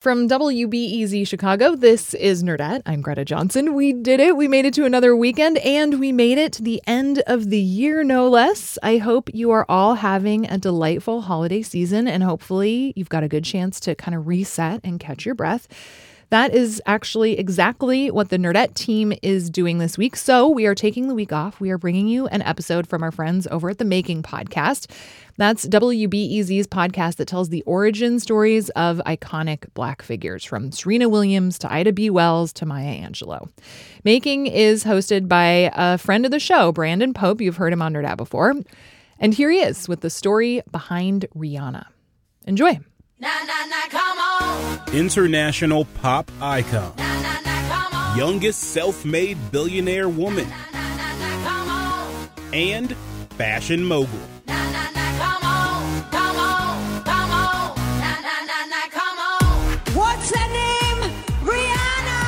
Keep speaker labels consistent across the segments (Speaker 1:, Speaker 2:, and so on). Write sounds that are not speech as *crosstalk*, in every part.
Speaker 1: From WBEZ Chicago, this is Nerdette. I'm Greta Johnson. We did it. We made it to another weekend and we made it to the end of the year, no less. I hope you are all having a delightful holiday season and hopefully you've got a good chance to kind of reset and catch your breath. That is actually exactly what the Nerdette team is doing this week. So we are taking the week off. We are bringing you an episode from our friends over at the Making Podcast. That's WBEZ's podcast that tells the origin stories of iconic Black figures, from Serena Williams to Ida B. Wells to Maya Angelou. Making is hosted by a friend of the show, Brandon Pope. You've heard him on Nerdette before. And here he is with the story behind Rihanna. Enjoy.
Speaker 2: International pop icon. Youngest self made billionaire woman. And fashion mogul.
Speaker 3: What's her name? Rihanna!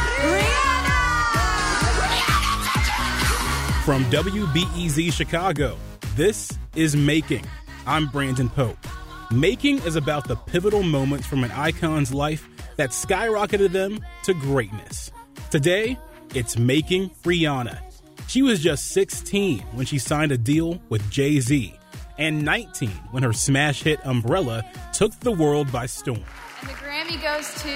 Speaker 3: Rihanna!
Speaker 2: From WBEZ Chicago, this is Making. I'm Brandon Pope. Making is about the pivotal moments from an icon's life that skyrocketed them to greatness. Today, it's Making Rihanna. She was just 16 when she signed a deal with Jay Z, and 19 when her smash hit Umbrella took the world by storm.
Speaker 4: And the Grammy goes to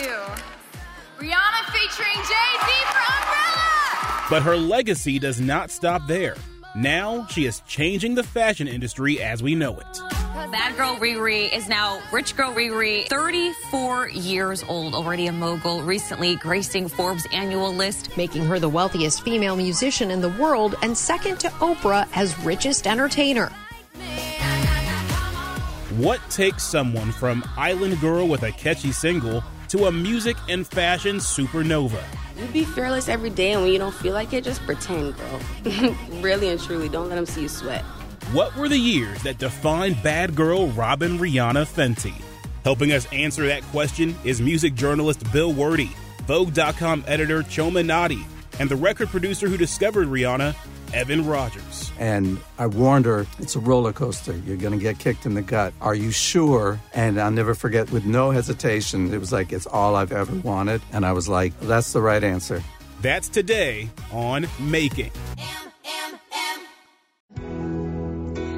Speaker 4: Rihanna featuring Jay Z for Umbrella.
Speaker 2: But her legacy does not stop there. Now she is changing the fashion industry as we know it.
Speaker 5: Bad girl Riri is now rich girl Riri, 34 years old, already a mogul, recently gracing Forbes annual list.
Speaker 6: making her the wealthiest female musician in the world and second to Oprah as richest entertainer.
Speaker 2: What takes someone from Island Girl with a catchy single to a music and fashion supernova?
Speaker 7: You be fearless every day, and when you don't feel like it, just pretend, girl. *laughs* really and truly, don't let them see you sweat.
Speaker 2: What were the years that defined bad girl Robin Rihanna Fenty? Helping us answer that question is music journalist Bill Werde, Vogue.com editor Chioma Nnadi, and the record producer who discovered Rihanna, Evan Rogers.
Speaker 8: And I warned her, it's a roller coaster. You're going to get kicked in the gut. Are you sure? And I'll never forget, with no hesitation, it was like, it's all I've ever wanted. And I was like, that's the right answer.
Speaker 2: That's today on Making.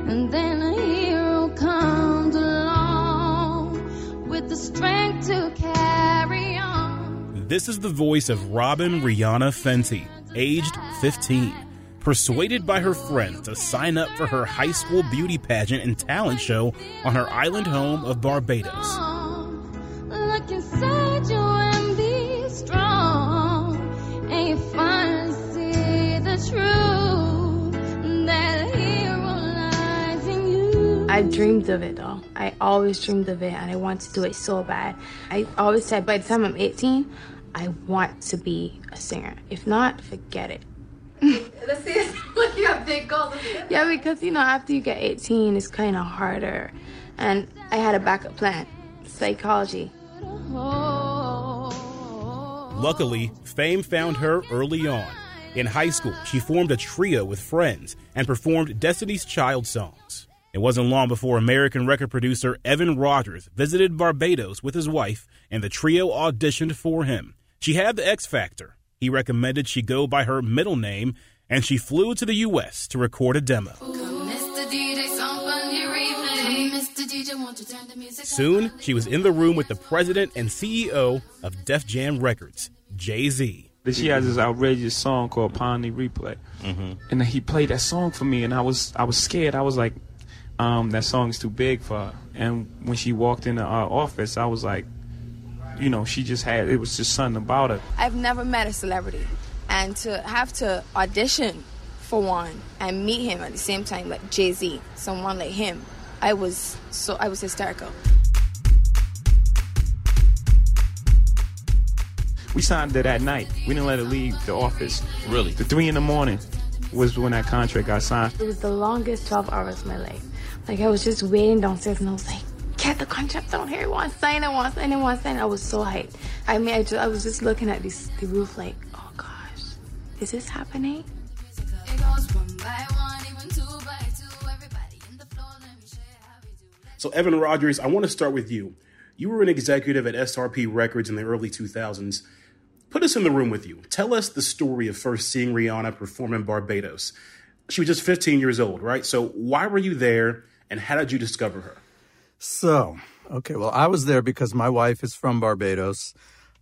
Speaker 3: And then a hero comes along with the strength to carry on.
Speaker 2: This is the voice of Robin Rihanna Fenty, aged 15. Persuaded by her friends to sign up for her high school beauty pageant and talent show on her island home of Barbados.
Speaker 9: I dreamed of it though. I always dreamed of it and I want to do it so bad. I always said by the time I'm 18, I want to be a singer. If not, forget it.
Speaker 4: Let's see. Look, you have big goals.
Speaker 9: Yeah, because you know, after you get 18, it's kind of harder. And I had a backup plan psychology.
Speaker 2: Luckily, fame found her early on. In high school, she formed a trio with friends and performed Destiny's Child songs. It wasn't long before American record producer Evan Rogers visited Barbados with his wife, and the trio auditioned for him. She had the X Factor. He recommended she go by her middle name, and she flew to the U.S. to record a demo. Soon, she was in the room with the president and CEO of Def Jam Records, Jay Z.
Speaker 10: She has this outrageous song called Pon de Replay, mm-hmm. and he played that song for me, and I was I was scared. I was like, um, that song's too big for her. And when she walked into our office, I was like, you know, she just had it was just something about her.
Speaker 9: I've never met a celebrity. And to have to audition for one and meet him at the same time, like Jay Z, someone like him, I was so I was hysterical.
Speaker 10: We signed her that night. We didn't let her leave the office.
Speaker 11: Really?
Speaker 10: The three in the morning was when that contract got signed.
Speaker 9: It was the longest 12 hours of my life. Like, I was just waiting downstairs and I was like, get the contract down here. To sign, I want sign, I sign. I was so hyped. I mean, I, just, I was just looking at this, the roof like, oh gosh, is this happening?
Speaker 2: So, Evan Rogers, I want to start with you. You were an executive at SRP Records in the early 2000s. Put us in the room with you. Tell us the story of first seeing Rihanna perform in Barbados. She was just 15 years old, right? So why were you there and how did you discover her?
Speaker 8: So, okay, well, I was there because my wife is from Barbados.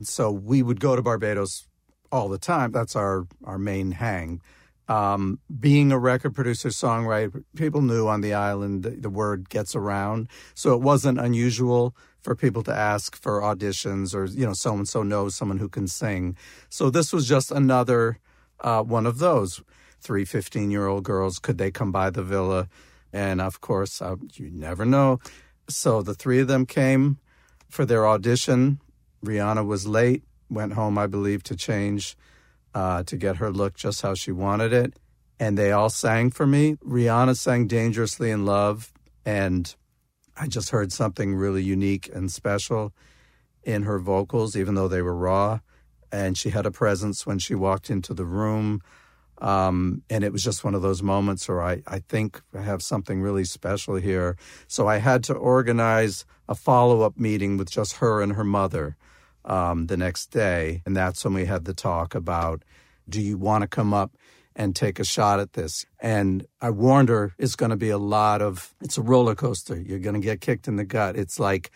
Speaker 8: So we would go to Barbados all the time. That's our, our main hang. Um, being a record producer, songwriter, people knew on the island the, the word gets around. So it wasn't unusual for people to ask for auditions or, you know, so and so knows someone who can sing. So this was just another uh, one of those. Three 15 year old girls, could they come by the villa? And of course, uh, you never know. So the three of them came for their audition. Rihanna was late, went home, I believe, to change uh, to get her look just how she wanted it. And they all sang for me. Rihanna sang Dangerously in Love. And I just heard something really unique and special in her vocals, even though they were raw. And she had a presence when she walked into the room. Um, and it was just one of those moments where I, I think I have something really special here. So I had to organize a follow up meeting with just her and her mother um, the next day. And that's when we had the talk about do you want to come up and take a shot at this? And I warned her it's going to be a lot of, it's a roller coaster. You're going to get kicked in the gut. It's like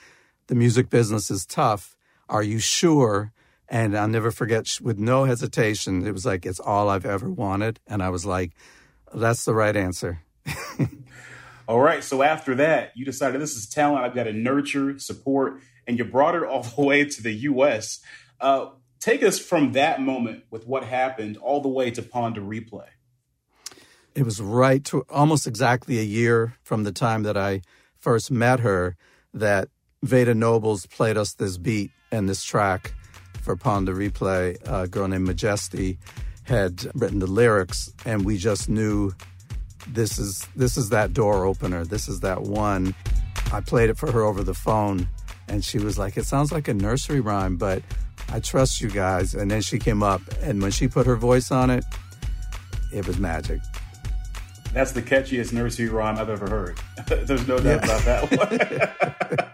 Speaker 8: the music business is tough. Are you sure? And I'll never forget, with no hesitation, it was like, it's all I've ever wanted. And I was like, that's the right answer. *laughs*
Speaker 2: all right. So after that, you decided this is talent I've got to nurture, support, and you brought her all *laughs* the way to the U.S. Uh, take us from that moment with what happened all the way to Pon de Replay.
Speaker 8: It was right to almost exactly a year from the time that I first met her that Vada Nobles played us this beat and this track for Pon de Replay. A girl named Majesty had written the lyrics, and we just knew this is this is that door opener. This is that one. I played it for her over the phone, and she was like, It sounds like a nursery rhyme, but I trust you guys. And then she came up, and when she put her voice on it, it was magic.
Speaker 2: That's the catchiest nursery rhyme I've ever heard. *laughs* There's no doubt yeah. about that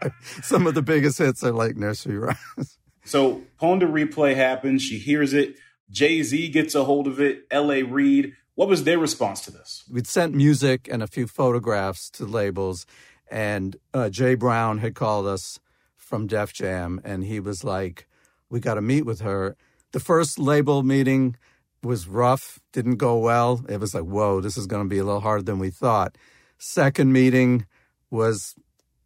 Speaker 8: one. *laughs* Some of the biggest hits are like nursery rhymes.
Speaker 2: So Pon de Replay happens. She hears it. Jay Z gets a hold of it. L.A. Reid. What was their response to this?
Speaker 8: We'd sent music and a few photographs to labels, and uh, Jay Brown had called us from Def Jam, and he was like, "We got to meet with her." The first label meeting was rough, didn't go well. It was like, "Whoa, this is going to be a little harder than we thought." Second meeting was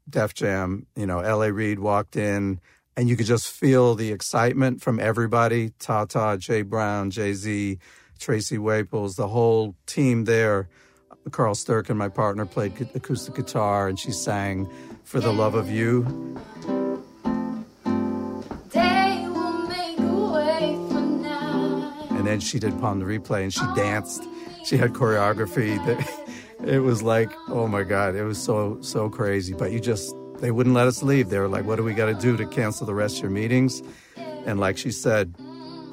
Speaker 8: Def Jam. You know, L.A. Reid walked in, and you could just feel the excitement from everybody: Tata, Jay Brown, Jay Z, Tracy Waples, the whole team there. Carl Sturken, my partner, played acoustic guitar, and she sang "For the Love of You." And then she did Pon de Replay and she danced. She had choreography that *laughs* it was like, oh my God, it was so, so crazy. But you just, they wouldn't let us leave. They were like, what do we got to do to cancel the rest of your meetings? And like she said,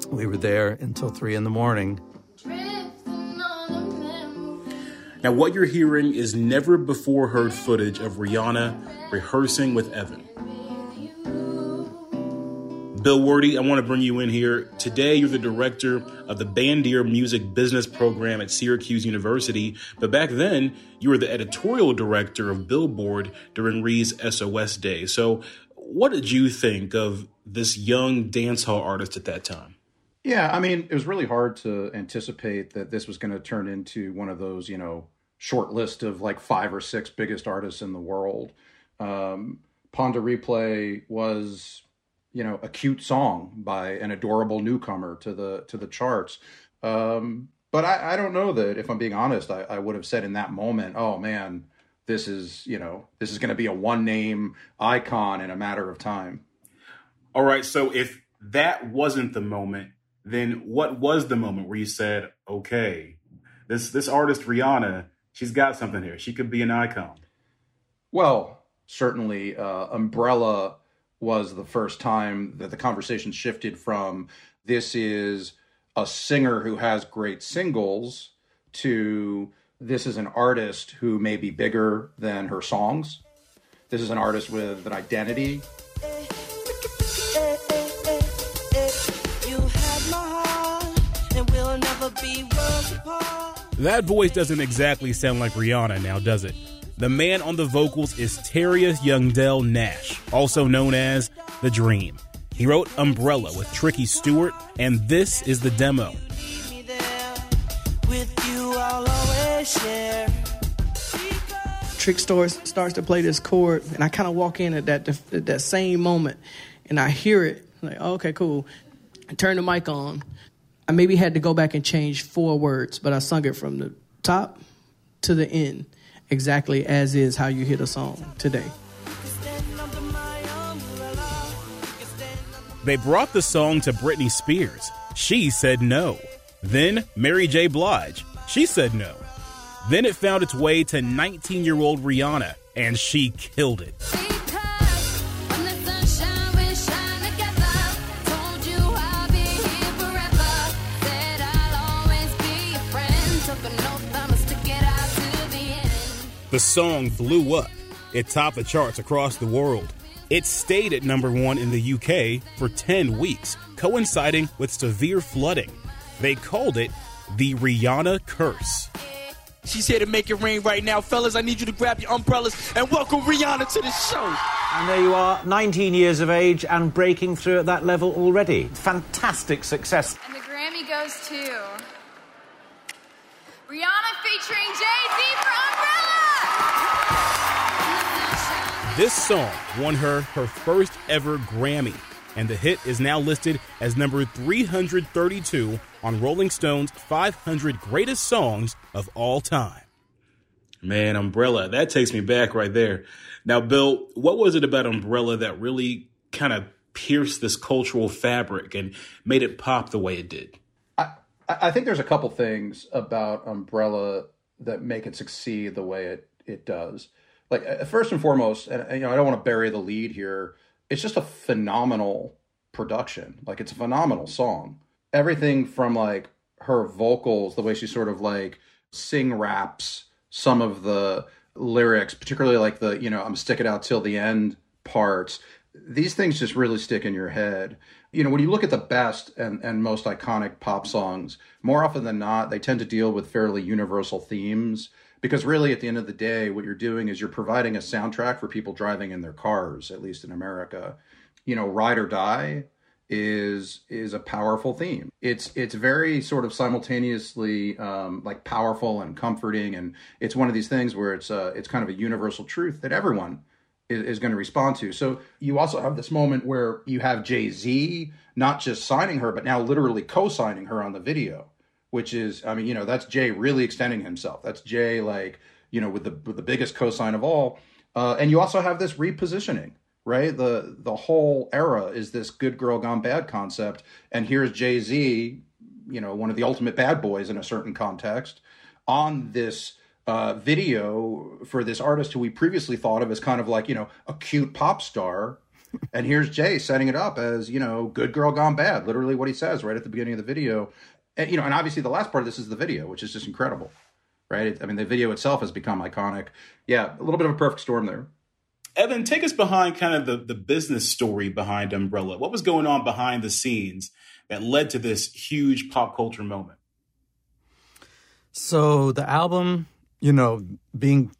Speaker 8: we were there until three in the morning.
Speaker 2: Now, what you're hearing is never before heard footage of Rihanna rehearsing with Evan. Bill Werde, I want to bring you in here. Today, you're the director of the Bandier Music Business Program at Syracuse University, but back then, you were the editorial director of Billboard during Reed's SOS Day. So, what did you think of this young dancehall artist at that time?
Speaker 11: Yeah, I mean, it was really hard to anticipate that this was going to turn into one of those, you know, short list of like five or six biggest artists in the world. Um, Pon de Replay was you know a cute song by an adorable newcomer to the to the charts. Um, but I, I don't know that if i'm being honest I, I would have said in that moment oh man this is you know this is going to be a one name icon in a matter of time.
Speaker 2: All right so if that wasn't the moment then what was the moment where you said okay this this artist rihanna she's got something here. She could be an icon.
Speaker 11: Well certainly uh, umbrella was the first time that the conversation shifted from this is a singer who has great singles to this is an artist who may be bigger than her songs. This is an artist with an identity.
Speaker 2: That voice doesn't exactly sound like Rihanna now, does it? The man on the vocals is Terius Youngdell Nash, also known as The Dream. He wrote Umbrella with Tricky Stewart, and this is the demo.
Speaker 12: Trick Stewart starts to play this chord, and I kind of walk in at that at that same moment, and I hear it. Like, oh, okay, cool. I turn the mic on. I maybe had to go back and change four words, but I sung it from the top to the end, exactly as is how you hit a song today.
Speaker 2: They brought the song to Britney Spears. She said no. Then Mary J. Blige. She said no. Then it found its way to 19 year old Rihanna, and she killed it. The song blew up. It topped the charts across the world. It stayed at number one in the UK for 10 weeks, coinciding with severe flooding. They called it the Rihanna Curse.
Speaker 13: She's here to make it rain right now. Fellas, I need you to grab your umbrellas and welcome Rihanna to the show.
Speaker 14: And there you are, 19 years of age and breaking through at that level already. Fantastic success.
Speaker 4: And the Grammy goes to Rihanna featuring Jay-Z for Umbrella.
Speaker 2: This song won her her first ever Grammy, and the hit is now listed as number 332 on Rolling Stone's 500 Greatest Songs of All Time.
Speaker 15: Man, Umbrella, that takes me back right there. Now, Bill, what was it about Umbrella that really kind of pierced this cultural fabric and made it pop the way it did?
Speaker 11: I, I think there's a couple things about Umbrella that make it succeed the way it, it does like uh, first and foremost, and you know, I don't want to bury the lead here. It's just a phenomenal production. Like it's a phenomenal song. Everything from like her vocals, the way she sort of like sing raps some of the lyrics, particularly like the, you know, I'm stick it out till the end parts. These things just really stick in your head. You know, when you look at the best and, and most iconic pop songs, more often than not, they tend to deal with fairly universal themes because really at the end of the day what you're doing is you're providing a soundtrack for people driving in their cars at least in america. You know ride or die is is a powerful theme. It's it's very sort of simultaneously um, like powerful and comforting and it's one of these things where it's uh it's kind of a universal truth that everyone is, is going to respond to. So you also have this moment where you have jay-z not just signing her but now literally co-signing her on the video which is, I mean, you know, that's Jay really extending himself. That's Jay, like, you know, with the with the biggest cosign of all. Uh, and you also have this repositioning, right? The the whole era is this good girl gone bad concept, and here's Jay Z, you know, one of the ultimate bad boys in a certain context, on this uh, video for this artist who we previously thought of as kind of like you know a cute pop star. and here's Jay setting it up as you know, good girl gone bad. Literally, what he says right at the beginning of the video and, you know, and obviously the last part of this is the video, which is just incredible, right? I mean, the video itself has become iconic. Yeah, a little bit of a perfect storm there.
Speaker 15: Evan, take us behind kind of the, the business story behind Umbrella. What was going on behind the scenes that led to this huge pop culture moment?
Speaker 8: So the album, you know, being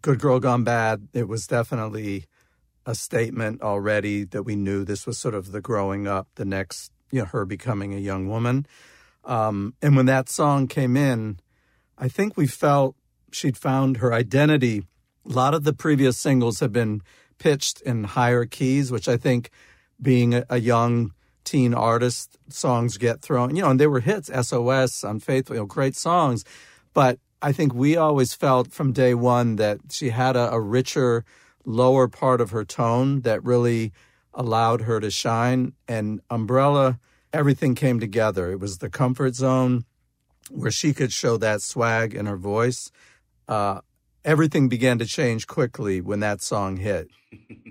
Speaker 8: Good Girl Gone Bad, it was definitely a statement already that we knew this was sort of the growing up, the next, you know, her becoming a young woman. Um, and when that song came in, I think we felt she'd found her identity. A lot of the previous singles have been pitched in higher keys, which I think being a, a young teen artist, songs get thrown, you know, and they were hits, SOS, Unfaithful, you know, great songs. But I think we always felt from day one that she had a, a richer, lower part of her tone that really allowed her to shine. And Umbrella, everything came together. It was the comfort zone where she could show that swag in her voice. Uh, everything began to change quickly when that song hit.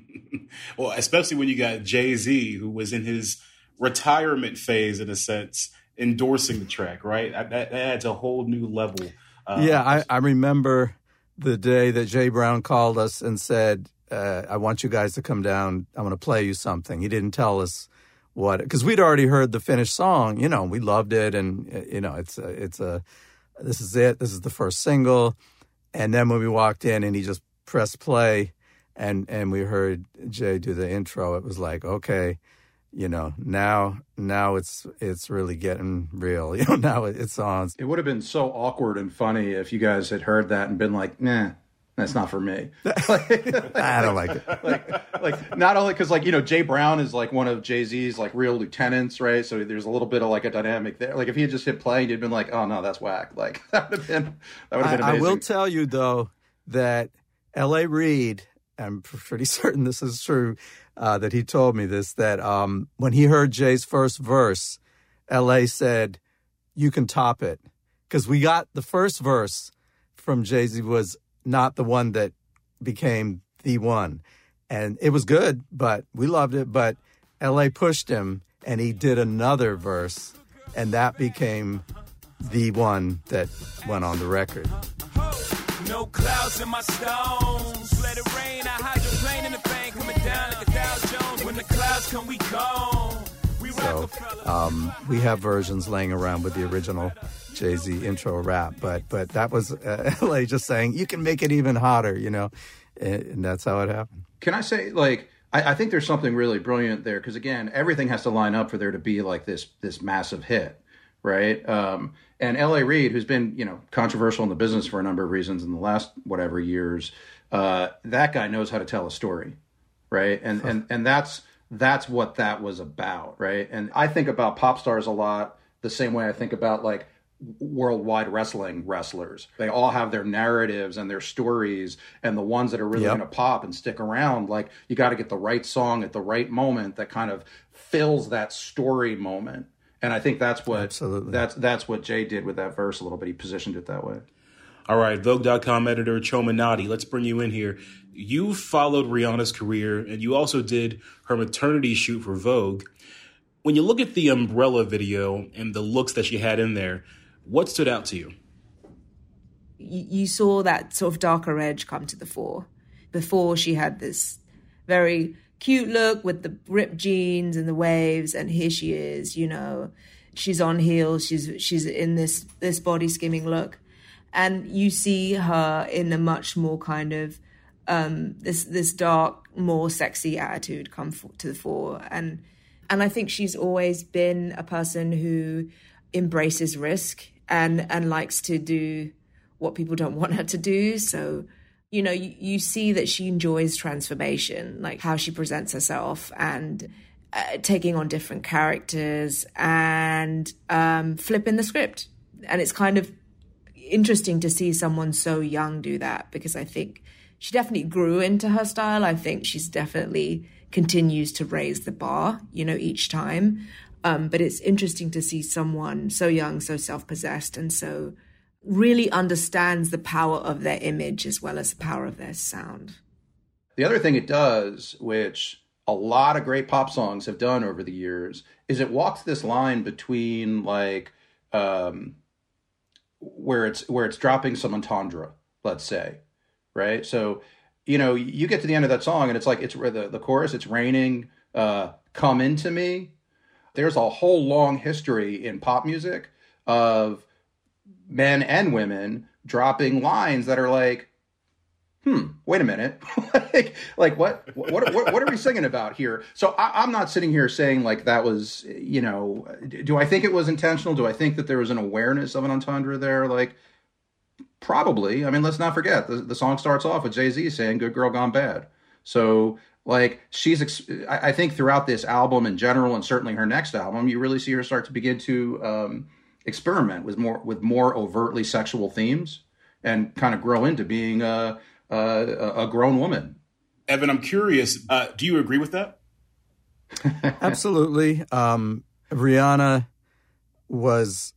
Speaker 8: *laughs*
Speaker 15: well, especially when you got Jay Z, who was in his retirement phase, in a sense, endorsing the track, right? That, that adds a whole new level.
Speaker 8: Uh, yeah, I, I remember the day that Jay Brown called us and said, uh, I want you guys to come down. I'm going to play you something. He didn't tell us what because we'd already heard the finished song. You know, we loved it, and uh, you know, it's a, it's a this is it. This is the first single, and then when we walked in and he just pressed play, and and we heard Jay do the intro, it was like okay. You know now, now it's it's really getting real. *laughs* You know now it's on.
Speaker 11: It would have been so awkward and funny if you guys had heard that and been like, "Nah, that's not for me." *laughs*
Speaker 8: I don't like it. *laughs*
Speaker 11: like, like not only because like you know Jay Brown is like one of Jay Z's like real lieutenants, right? So there's a little bit of like a dynamic there. Like if he had just hit play, he'd been like, "Oh no, that's whack." Like *laughs* that would have been that would have been
Speaker 8: I, I will tell you though that L.A. Reid, I'm pretty certain this is true, uh, that he told me this that um, when he heard Jay's first verse, L.A. said, "You can top it," because we got the first verse from Jay Z was not the one that became the one, and it was good, but we loved it. But L.A. pushed him, and he did another verse, and that became the one that went on the record.
Speaker 16: No clouds in my stones. Let it rain. I in the bank coming down like a Dow Jones. When the clouds come, we.
Speaker 8: So um, we have versions laying around with the original Jay Z intro rap, but but that was uh, *laughs* LA just saying you can make it even hotter, you know, and, and that's how it happened.
Speaker 11: Can I say like I, I think there's something really brilliant there because again everything has to line up for there to be like this this massive hit, right? Um, and L.A. Reid, who's been you know controversial in the business for a number of reasons in the last whatever years, uh, that guy knows how to tell a story, right? And and and that's that's what that was about, right? And I think about pop stars a lot the same way I think about like worldwide wrestling wrestlers. They all have their narratives and their stories, and the ones that are really
Speaker 8: Yep.
Speaker 11: going to pop and stick around. Like you got to get the right song at the right moment that kind of fills that story moment. And I think that's what
Speaker 8: Absolutely.
Speaker 11: that's that's what Jay did with that verse a little bit. He positioned it that way.
Speaker 15: All right, Vogue.com editor Chioma Nnadi, let's bring you in here. You followed Rihanna's career and you also did her maternity shoot for Vogue. When you look at the umbrella video and the looks that she had in there, what stood out to you?
Speaker 17: you, saw that sort of darker edge come to the fore. Before she had this very cute look with the ripped jeans and the waves, and here she is, you know, she's on heels, she's she's in this this body skimming look, and you see her in a much more kind of um, this this dark, more sexy attitude come f- to the fore, and and I think she's always been a person who embraces risk and and likes to do what people don't want her to do. So, you know, you, you see that she enjoys transformation, like how she presents herself and uh, taking on different characters and um, flipping the script. And it's kind of interesting to see someone so young do that because I think she definitely grew into her style. I think she's definitely continues to raise the bar, you know, each time. Um, but it's interesting to see someone so young, so self possessed, and so really understands the power of their image as well as the power of their sound.
Speaker 11: The other thing it does, which a lot of great pop songs have done over the years, is it walks this line between like um, where it's where it's dropping some entendre, let's say, right? So you know you get to the end of that song and it's like it's the the chorus, it's raining, uh, come into me. There's a whole long history in pop music of men and women dropping lines that are like hmm, wait a minute, *laughs* like, like what, what, what, what are we singing about here? So I, I'm not sitting here saying like that was, you know, do I think it was intentional? Do I think that there was an awareness of an entendre there? Like, probably. I mean, let's not forget the, the song starts off with Jay Z saying "Good Girl Gone Bad." So like she's, ex- I, I think throughout this album in general, and certainly her next album, you really see her start to begin to um, experiment with more with more overtly sexual themes and kind of grow into being a a, a grown woman.
Speaker 15: Evan, I'm curious. Uh, do you agree with that? *laughs*
Speaker 8: Absolutely. Um, Rihanna was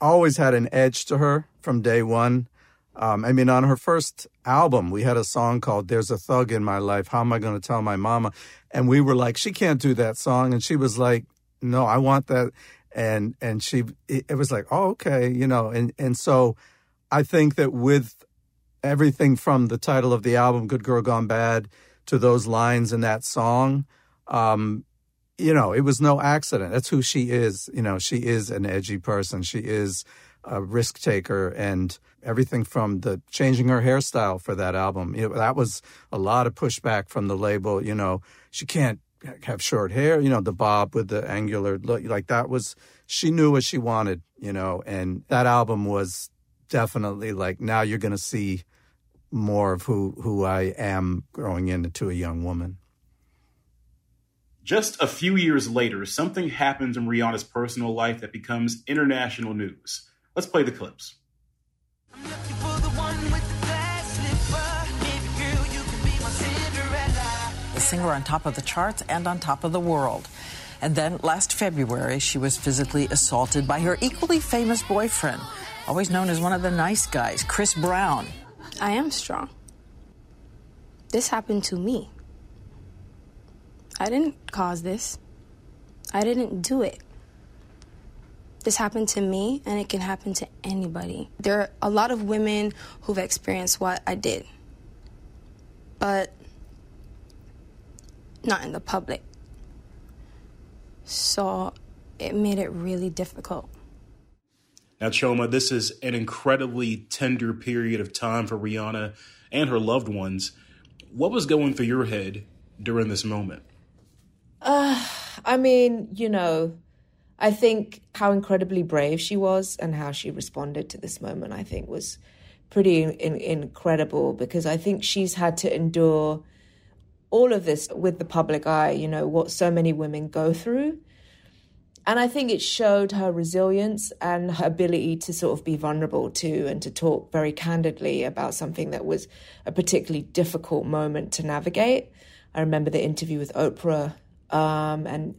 Speaker 8: always had an edge to her from day one. Um, I mean, on her first album, we had a song called There's a Thug in My Life. How am I going to tell my mama? And we were like, she can't do that song. And she was like, no, I want that. And, and she, it, was like, oh, okay, you know, and, and so I think that with everything from the title of the album, Good Girl Gone Bad, to those lines in that song, um, you know, it was no accident. That's who she is. You know, she is an edgy person. She is a risk taker and everything from the changing her hairstyle for that album. Know, that was a lot of pushback from the label. You know, she can't have short hair, you know, the bob with the angular look. Like that was, she knew what she wanted, you know, and that album was definitely like, now you're going to see more of who, who I am growing into a young woman.
Speaker 15: Just a few years later, something happens in Rihanna's personal life that becomes international news. Let's play the clips.
Speaker 18: The singer on top of the charts and on top of the world. And then last February, she was physically assaulted by her equally famous boyfriend, always known as one of the nice guys, Chris Brown.
Speaker 9: I am strong. This happened to me. I didn't cause this. I didn't do it. This happened to me, and it can happen to anybody. There are a lot of women who've experienced what I did, but not in the public. So it made it really difficult.
Speaker 15: Now, Chioma, this is an incredibly tender period of time for Rihanna and her loved ones. What was going through your head during this moment?
Speaker 17: Uh, I mean, you know, I think how incredibly brave she was and how she responded to this moment, I think, was pretty in, incredible because I think she's had to endure all of this with the public eye, you know, what so many women go through. And I think it showed her resilience and her ability to sort of be vulnerable to and to talk very candidly about something that was a particularly difficult moment to navigate. I remember the interview with Oprah, um, and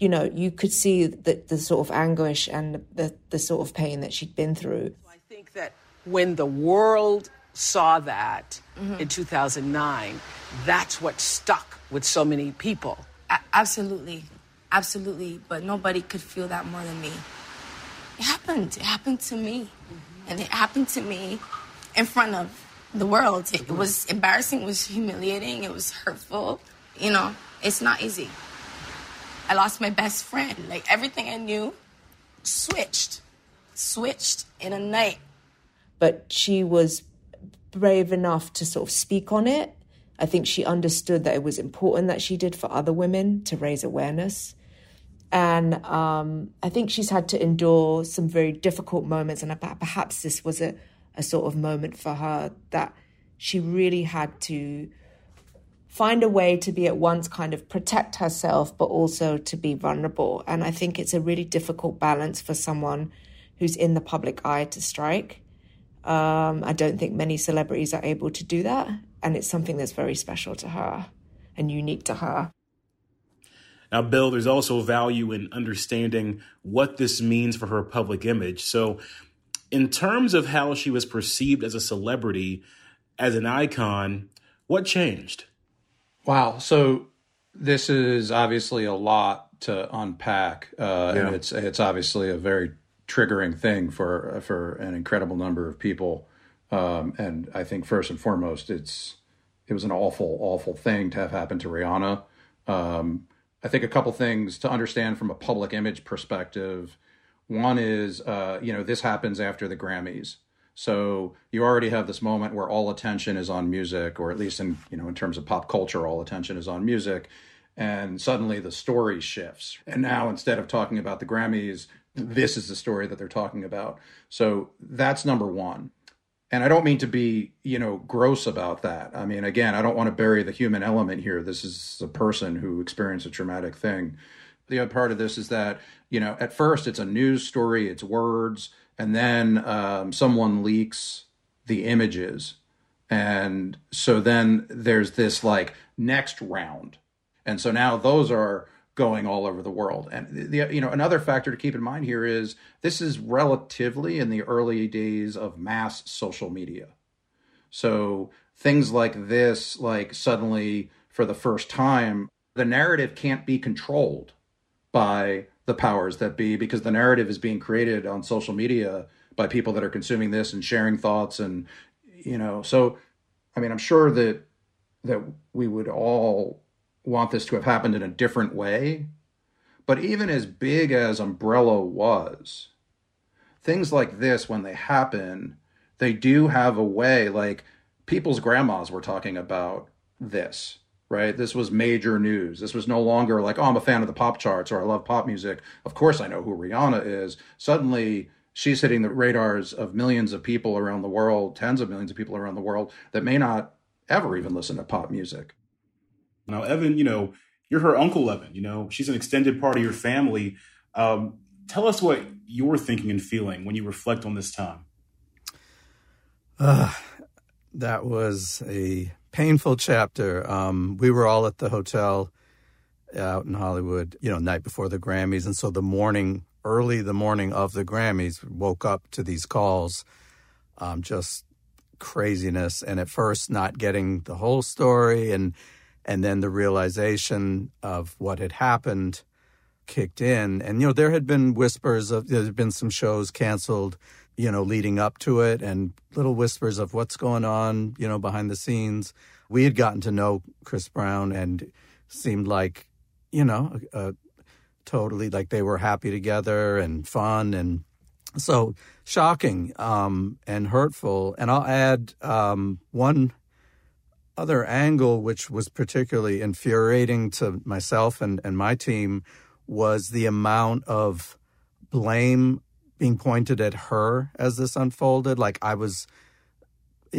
Speaker 17: you know, you could see the, the sort of anguish and the, the sort of pain that she'd been through.
Speaker 19: I think that when the world saw that mm-hmm. in 2009, that's what stuck with so many people.
Speaker 9: A- absolutely. Absolutely. But nobody could feel that more than me. It happened. It happened to me. Mm-hmm. And it happened to me in front of the world. It, it was embarrassing, it was humiliating, it was hurtful. You know, it's not easy. I lost my best friend. Like everything I knew switched, switched in a night.
Speaker 17: But she was brave enough to sort of speak on it. I think she understood that it was important that she did for other women to raise awareness. And um, I think she's had to endure some very difficult moments. And perhaps this was a, a sort of moment for her that she really had to find a way to be at once kind of protect herself, but also to be vulnerable. And I think it's a really difficult balance for someone who's in the public eye to strike. Um, I don't think many celebrities are able to do that. And it's something that's very special to her and unique to her.
Speaker 15: Now, Bill, there's also value in understanding what this means for her public image. So, in terms of how she was perceived as a celebrity, as an icon, what changed?
Speaker 11: Wow. So this is obviously a lot to unpack, uh, yeah. and it's it's obviously a very triggering thing for for an incredible number of people. Um, and I think first and foremost, it's it was an awful, awful thing to have happened to Rihanna. Um, I think a couple things to understand from a public image perspective. One is, uh, you know, this happens after the Grammys. So you already have this moment where all attention is on music, or at least in you know in terms of pop culture, all attention is on music, and suddenly the story shifts. And now instead of talking about the Grammys, this is the story that they're talking about. So that's number one. And I don't mean to be, you know, gross about that. I mean, again, I don't want to bury the human element here. This is a person who experienced a traumatic thing. The other part of this is that, you know, at first it's a news story, it's words, and then um, someone leaks the images. And so then there's this like next round. And so now those are going all over the world. And the you know another factor to keep in mind here is this is relatively in the early days of mass social media. So things like this like suddenly for the first time the narrative can't be controlled by the powers that be because the narrative is being created on social media by people that are consuming this and sharing thoughts and you know so i mean i'm sure that that we would all want this to have happened in a different way. But even as big as Umbrella was, things like this, when they happen, they do have a way, like people's grandmas were talking about this, right? This was major news. This was no longer like, oh, I'm a fan of the pop charts or I love pop music. Of course, I know who Rihanna is. Suddenly, she's hitting the radars of millions of people around the world, tens of millions of people around the world that may not ever even listen to pop music.
Speaker 2: Now, Evan, you know, you're her uncle, Evan. You know, she's an extended part of your family. Um, tell us what you're thinking and feeling when you reflect on this time.
Speaker 8: Uh, that was a painful chapter. Um, we were all at the hotel out in Hollywood, you know, night before the Grammys. And so the morning, early the morning of the Grammys, woke up to these calls, um, just craziness. And at first, not getting the whole story and and then the realization of what had happened kicked in. And, you know, there had been whispers of, there had been some shows canceled, you know, leading up to it and little whispers of what's going on, you know, behind the scenes. We had gotten to know Chris Brown and seemed like, you know, uh, totally like they were happy together and fun and so shocking um, and hurtful. And I'll add um, one other angle, which was particularly infuriating to myself and, and my team, was the amount of blame being pointed at her as this unfolded. Like I was,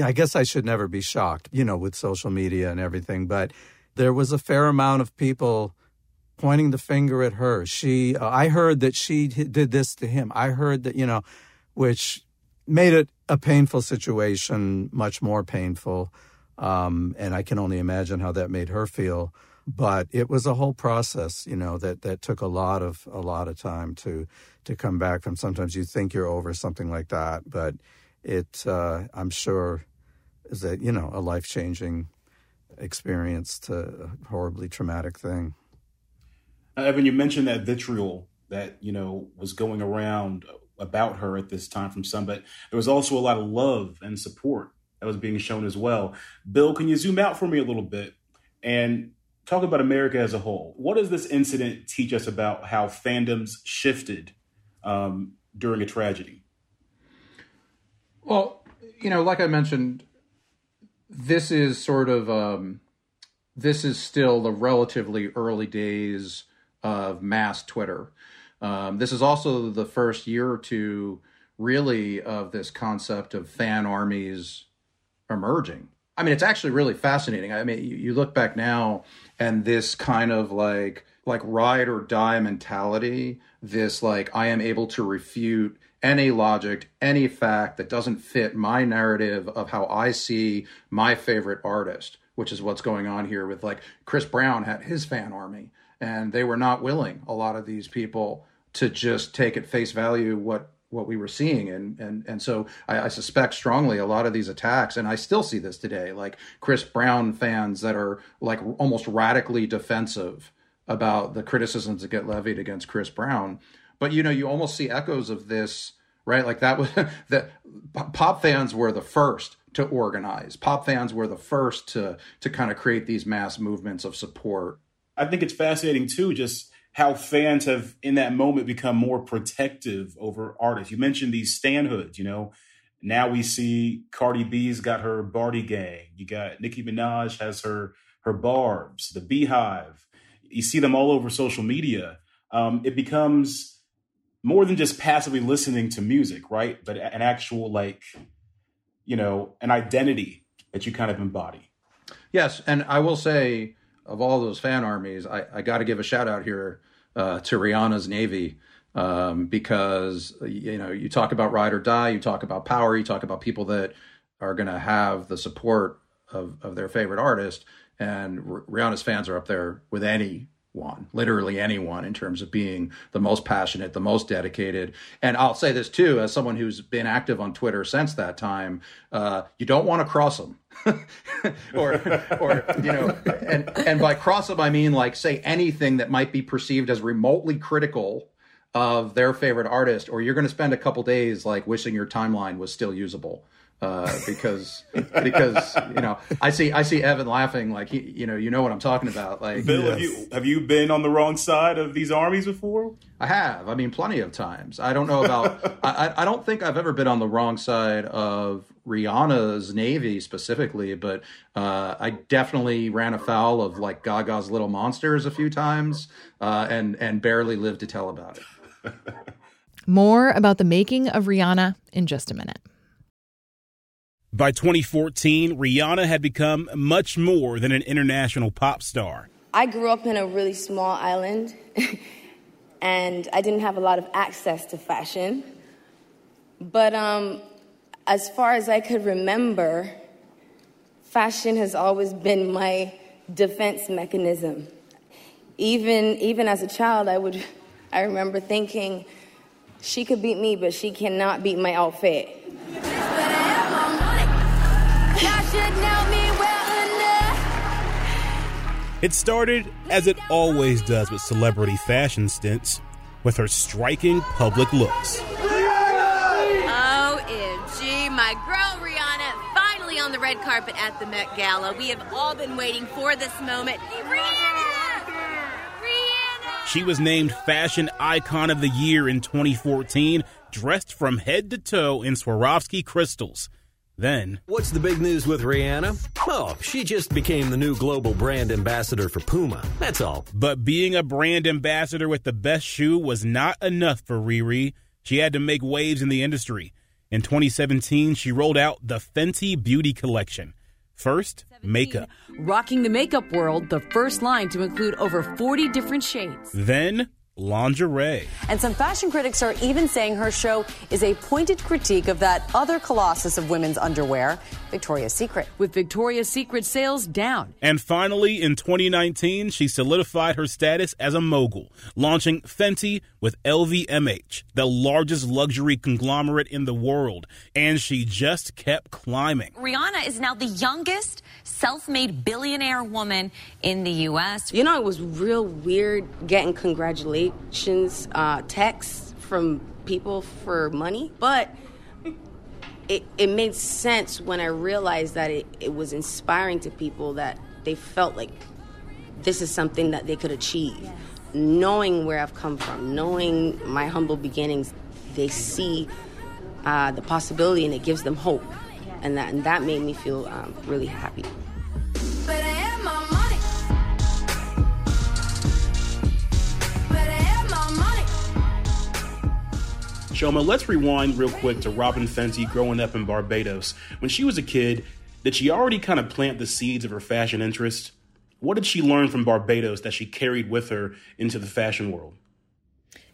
Speaker 8: I guess I should never be shocked, you know, with social media and everything, but there was a fair amount of people pointing the finger at her. She, uh, I heard that she did this to him. I heard that, you know, which made it a painful situation much more painful. Um, and I can only imagine how that made her feel. But it was a whole process, you know, that, that took a lot of a lot of time to to come back from. Sometimes you think you're over something like that, but it, uh, I'm sure, is that you know a life changing experience to a horribly traumatic thing.
Speaker 2: Uh, Evan, you mentioned that vitriol that you know was going around about her at this time from some, but there was also a lot of love and support that was being shown as well. Bill, can you zoom out for me a little bit and talk about America as a whole? What does this incident teach us about how fandoms shifted um, during a tragedy?
Speaker 11: Well, you know, like I mentioned, this is sort of um, this is still the relatively early days of mass Twitter. Um, this is also the first year or two, really, of this concept of fan armies emerging. I mean, it's actually really fascinating. I mean, you, you look back now and this kind of like like ride or die mentality, this like I am able to refute any logic, any fact that doesn't fit my narrative of how I see my favorite artist, which is what's going on here with like Chris Brown had his fan army and they were not willing a lot of these people to just take at face value what what we were seeing. And and and so I, I, suspect strongly a lot of these attacks and i still see this today like chris brown fans that are like almost radically defensive about the criticisms that get levied against chris brown. But you know you almost see echoes of this right? Like that was *laughs* that pop fans were the first to organize. Pop fans were the first to to kind of create these mass movements of support.
Speaker 2: I think it's fascinating too just how fans have in that moment become more protective over artists. You mentioned these stanhoods, you know. Now we see Cardi B's got her Bardi gang. You got Nicki Minaj has her her Barbs, the Beehive. You see them all over social media. Um, it becomes more than just passively listening to music, right? But an actual like, you know, an identity that you kind of embody.
Speaker 11: Yes, and I will say of all those fan armies, I, I got to give a shout out here uh, to Rihanna's Navy um, because you know you talk about ride or die, you talk about power, you talk about people that are going to have the support of of their favorite artist, and R- Rihanna's fans are up there with any one, literally anyone, in terms of being the most passionate, the most dedicated. And I'll say this too, as someone who's been active on Twitter since that time, uh, you don't want to cross them. *laughs* or, or you know, and and by cross them I mean like say anything that might be perceived as remotely critical of their favorite artist, or you're going to spend a couple days like wishing your timeline was still usable. uh, because *laughs* because you know I see I see Evan laughing like he, you know you know what I'm talking about like
Speaker 15: Bill, have you have you been on the wrong side of these armies before?
Speaker 11: I have I mean plenty of times I don't know about *laughs* I I don't think I've ever been on the wrong side of Rihanna's Navy specifically but uh, I definitely ran afoul of like Gaga's Little Monsters a few times uh, and and barely lived to tell about it. *laughs*
Speaker 1: More about the making of Rihanna in just a minute.
Speaker 2: By 2014, Rihanna had become much more than an international pop star.
Speaker 9: I grew up in a really small island, *laughs* and I didn't have a lot of access to fashion. But um, as far as I could remember, fashion has always been my defense mechanism. Even even as a child, I would I remember thinking, she could beat me, but she cannot beat my outfit.
Speaker 2: It started, as it always does with celebrity fashion stints, with her striking public looks.
Speaker 20: OMG, my girl Rihanna finally on the red carpet at the Met Gala. We have all been waiting for this moment. Rihanna!
Speaker 2: She was named Fashion Icon of the Year in 2014, dressed from head to toe in Swarovski crystals. Then,
Speaker 21: What's the big news with Rihanna? Oh, she just became the new global brand ambassador for Puma. That's all.
Speaker 2: But being a brand ambassador with the best shoe was not enough for Riri. She had to make waves in the industry. In 2017, she rolled out the Fenty Beauty Collection. First, makeup.
Speaker 22: Rocking the makeup world, the first line to include over 40 different shades.
Speaker 2: Then, lingerie.
Speaker 22: And some fashion critics are even saying her show is a pointed critique of that other colossus of women's underwear, Victoria's Secret. With Victoria's Secret sales down.
Speaker 2: And finally, in 2019, she solidified her status as a mogul, launching Fenty with LVMH, the largest luxury conglomerate in the world. And she just kept climbing.
Speaker 5: Rihanna is now the youngest self made billionaire woman in the U.S.
Speaker 7: You know, it was real weird getting congratulations uh, texts from people for money, but it, it made sense when I realized that it, it was inspiring to people that they felt like this is something that they could achieve. Knowing where I've come from, knowing my humble beginnings, they see uh, the possibility and it gives them hope. And that, and that made me feel um, really happy.
Speaker 15: Chioma, let's rewind real quick to Robyn Fenty growing up in Barbados. When she was a kid, did she already kind of plant the seeds of her fashion interest? What did she learn from Barbados that she carried with her into the fashion world?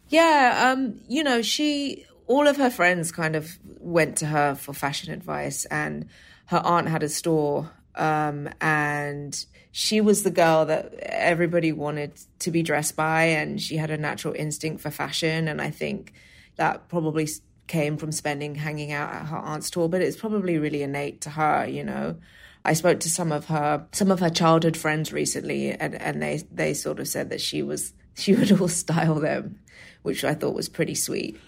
Speaker 17: Yeah, um, you know, she all of her friends kind of went to her for fashion advice and her aunt had a store um, and she was the girl that everybody wanted to be dressed by and she had a natural instinct for fashion and I think that probably came from spending hanging out at her aunt's store but it's probably really innate to her, you know. I spoke to some of her some of her childhood friends recently and, and they they sort of said that she was she would all *laughs* style them, which I thought was pretty sweet.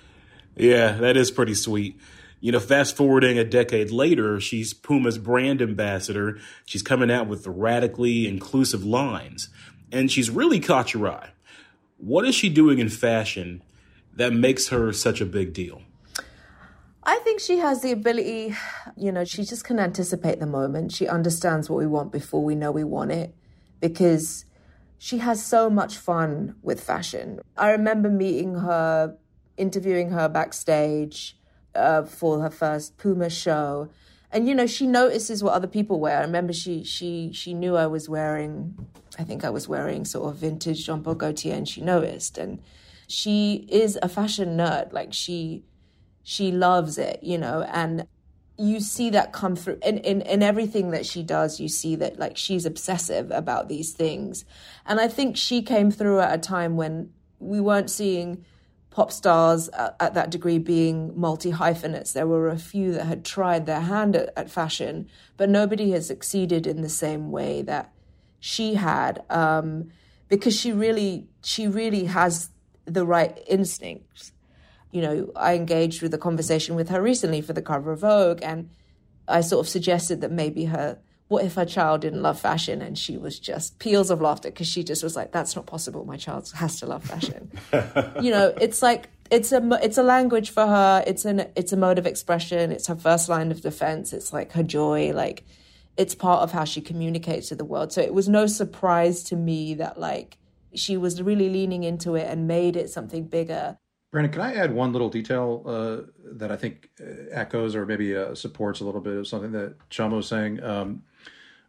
Speaker 15: Yeah, that is pretty sweet. You know, fast forwarding a decade later, she's Puma's brand ambassador. She's coming out with radically inclusive lines, and she's really caught your eye. What is she doing in fashion that makes her such a big deal?
Speaker 17: I think she has the ability, you know, she just can anticipate the moment. She understands what we want before we know we want it because she has so much fun with fashion. I remember meeting her, interviewing her backstage uh, for her first Puma show. And you know, she notices what other people wear. I remember she she she knew I was wearing I think I was wearing sort of vintage Jean Paul Gaultier and she noticed. And she is a fashion nerd. Like she she loves it, you know, and you see that come through in, in, in everything that she does you see that like she's obsessive about these things and i think she came through at a time when we weren't seeing pop stars at, at that degree being multi hyphenates there were a few that had tried their hand at, at fashion but nobody has succeeded in the same way that she had um, because she really she really has the right instincts. You know, I engaged with a conversation with her recently for the cover of Vogue, and I sort of suggested that maybe her, what if her child didn't love fashion? And she was just peals of laughter because she just was like, that's not possible. My child has to love fashion. *laughs* you know, it's like, it's a it's a language for her. It's an it's a mode of expression. It's her first line of defense. It's like her joy. Like it's part of how she communicates to the world. So it was no surprise to me that like she was really leaning into it and made it something bigger.
Speaker 11: Brandon, can I add one little detail uh, that I think uh, echoes or maybe uh, supports a little bit of something that Chioma was saying? Um,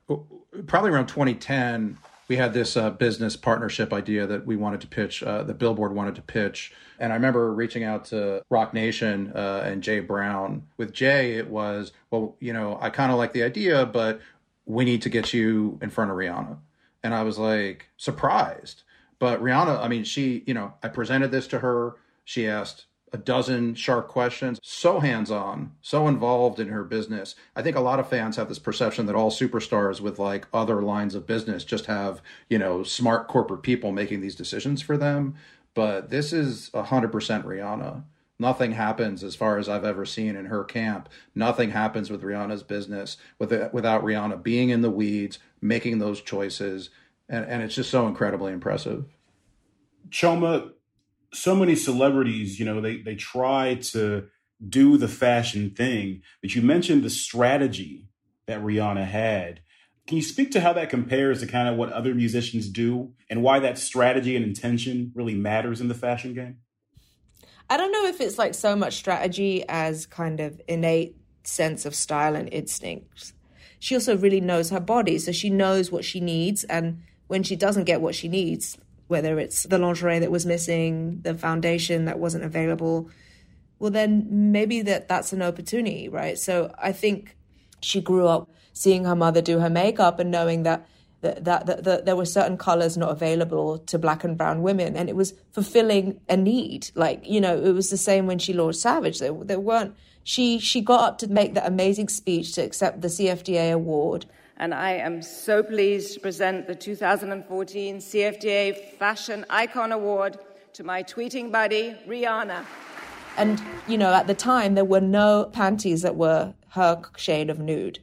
Speaker 11: probably around 2010, we had this uh, business partnership idea that we wanted to pitch, uh, the Billboard wanted to pitch. And I remember reaching out to Roc Nation uh, and Jay Brown. With Jay, it was, well, you know, I kind of like the idea, but we need to get you in front of Rihanna. And I was like, surprised. But Rihanna, I mean, she, you know, I presented this to her. She asked a dozen sharp questions, so hands on, so involved in her business. I think a lot of fans have this perception that all superstars with like other lines of business just have, you know, smart corporate people making these decisions for them. But this is 100% Rihanna. Nothing happens as far as I've ever seen in her camp. Nothing happens with Rihanna's business without Rihanna being in the weeds, making those choices, and, and it's just so incredibly impressive.
Speaker 15: Chioma, so many celebrities, you know, they they try to do the fashion thing, but you mentioned the strategy that Rihanna had. Can you speak to how that compares to kind of what other musicians do and why that strategy and intention really matters in the fashion game?
Speaker 17: I don't know if it's like so much strategy as kind of innate sense of style and instincts. She also really knows her body, so she knows what she needs and when she doesn't get what she needs, whether it's the lingerie that was missing, the foundation that wasn't available, well, then maybe that that's an opportunity, right? So I think she grew up seeing her mother do her makeup and knowing that that, that, that, that there were certain colors not available to black and brown women. And it was fulfilling a need. Like you know it was the same when she launched savage. There, there weren't she she got up to make that amazing speech to accept the cfda award
Speaker 23: and I am so pleased to present the 2014 CFDA Fashion Icon Award to my tweeting buddy, Rihanna.
Speaker 17: And, you know, at the time, there were no panties that were her shade of nude.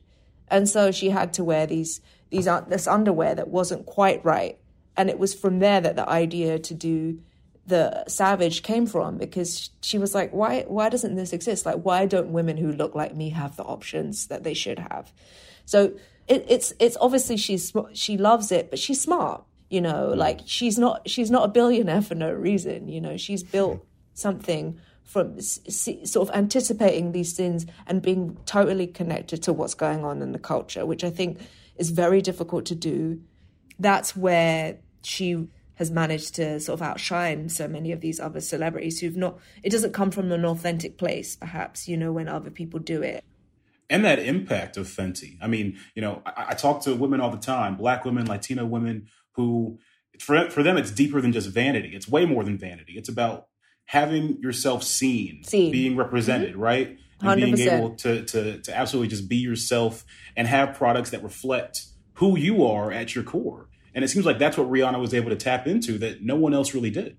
Speaker 17: And so she had to wear these, these uh, this underwear that wasn't quite right. And it was from there that the idea to do the savage came from because she was like why why doesn't this exist like why don't women who look like me have the options that they should have so it, it's it's obviously she's she loves it, but she's smart. You know, mm. like she's not she's not a billionaire for no reason. You know, she's built something from sort of anticipating these things and being totally connected to what's going on in the culture, which I think is very difficult to do. That's where she has managed to sort of outshine so many of these other celebrities who've not, it doesn't come from an authentic place, perhaps, you know, when other people do it
Speaker 15: and that impact of Fenty. I mean, you know, I, I, talk to women all the time, black women, Latino women, who for for them it's deeper than just vanity. It's way more than vanity. It's about having yourself seen, seen. being represented, mm-hmm. right? And 100%. being able to to to absolutely just be yourself and have products that reflect who you are at your core. And it seems like that's what Rihanna was able to tap into that no one else really did.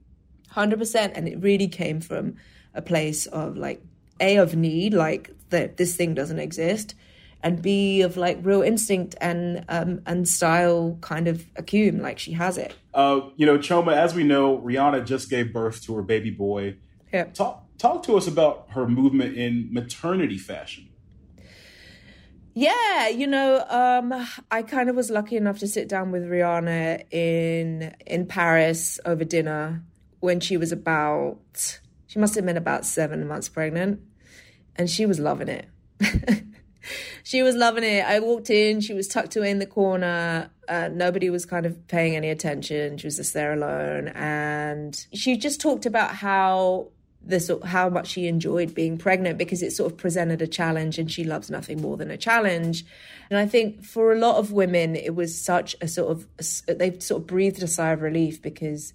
Speaker 17: 100% and it really came from a place of like a of need like that this thing doesn't exist and b of like real instinct and um and style kind of acumen like she has it.
Speaker 15: Uh you know Chioma as we know rihanna just gave birth to her baby boy.
Speaker 17: Yeah
Speaker 15: talk talk to us about her movement in maternity fashion.
Speaker 17: Yeah, you know, um, I kind of was lucky enough to sit down with Rihanna in in Paris over dinner when she was about she must have been about seven months pregnant and she was loving it. *laughs* she was loving it. I walked in, she was tucked away in the corner. Uh, nobody was kind of paying any attention. She was just there alone. And she just talked about how this how much she enjoyed being pregnant because it sort of presented a challenge and she loves nothing more than a challenge and i think for a lot of women it was such a sort of they sort of breathed a sigh of relief because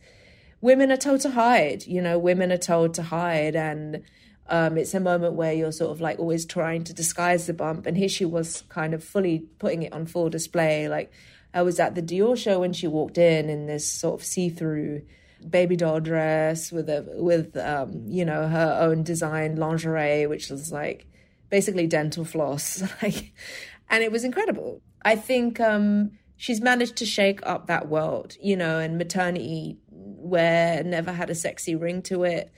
Speaker 17: women are told to hide you know women are told to hide and um, it's a moment where you're sort of like always trying to disguise the bump. And here she was kind of fully putting it on full display. Like I was at the Dior show when she walked in in this sort of see through baby doll dress with a with um, you know her own design lingerie, which was like basically dental floss. *laughs* Like, and it was incredible. I think um, she's managed to shake up that world, you know, and maternity wear never had a sexy ring to it.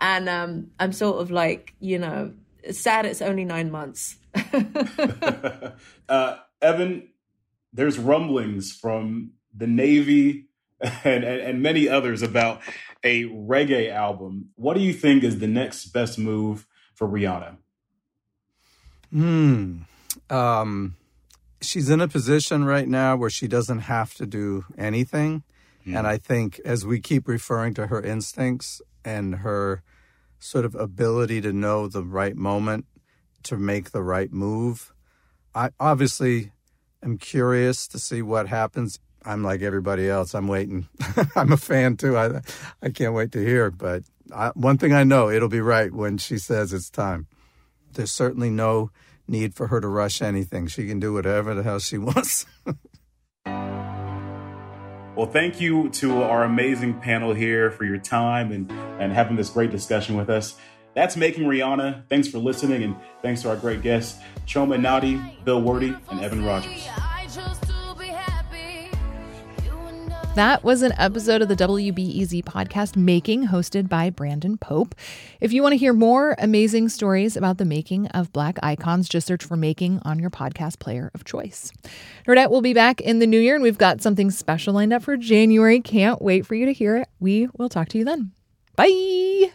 Speaker 17: And um, I'm sort of like, you know, sad it's only nine months. *laughs*
Speaker 2: uh, Evan, there's rumblings from the Navy *laughs* and, and, and many others about a reggae album. What do you think is the next best move for Rihanna?
Speaker 8: Hmm. Um, she's in a position right now where she doesn't have to do anything. Mm. And I think as we keep referring to her instincts and her sort of ability to know the right moment to make the right move, I obviously am curious to see what happens. I'm like everybody else. I'm waiting. *laughs* I'm a fan too. I I can't wait to hear. But I, one thing I know, it'll be right when she says it's time. There's certainly no need for her to rush anything. She can do whatever the hell she *laughs* wants.
Speaker 2: Well, thank you to our amazing panel here for your time and, and having this great discussion with us. That's Making Rihanna. Thanks for listening, and thanks to our great guests, Chioma Nnadi, Bill Werde, and Evan Rogers.
Speaker 1: That was an episode of the WBEZ podcast Making, hosted by Brandon Pope. If you want to hear more amazing stories about the making of Black icons, just search for Making on your podcast player of choice. Nerdette will be back in the new year, and we've got something special lined up for January. Can't wait for you to hear it. We will talk to you then. Bye.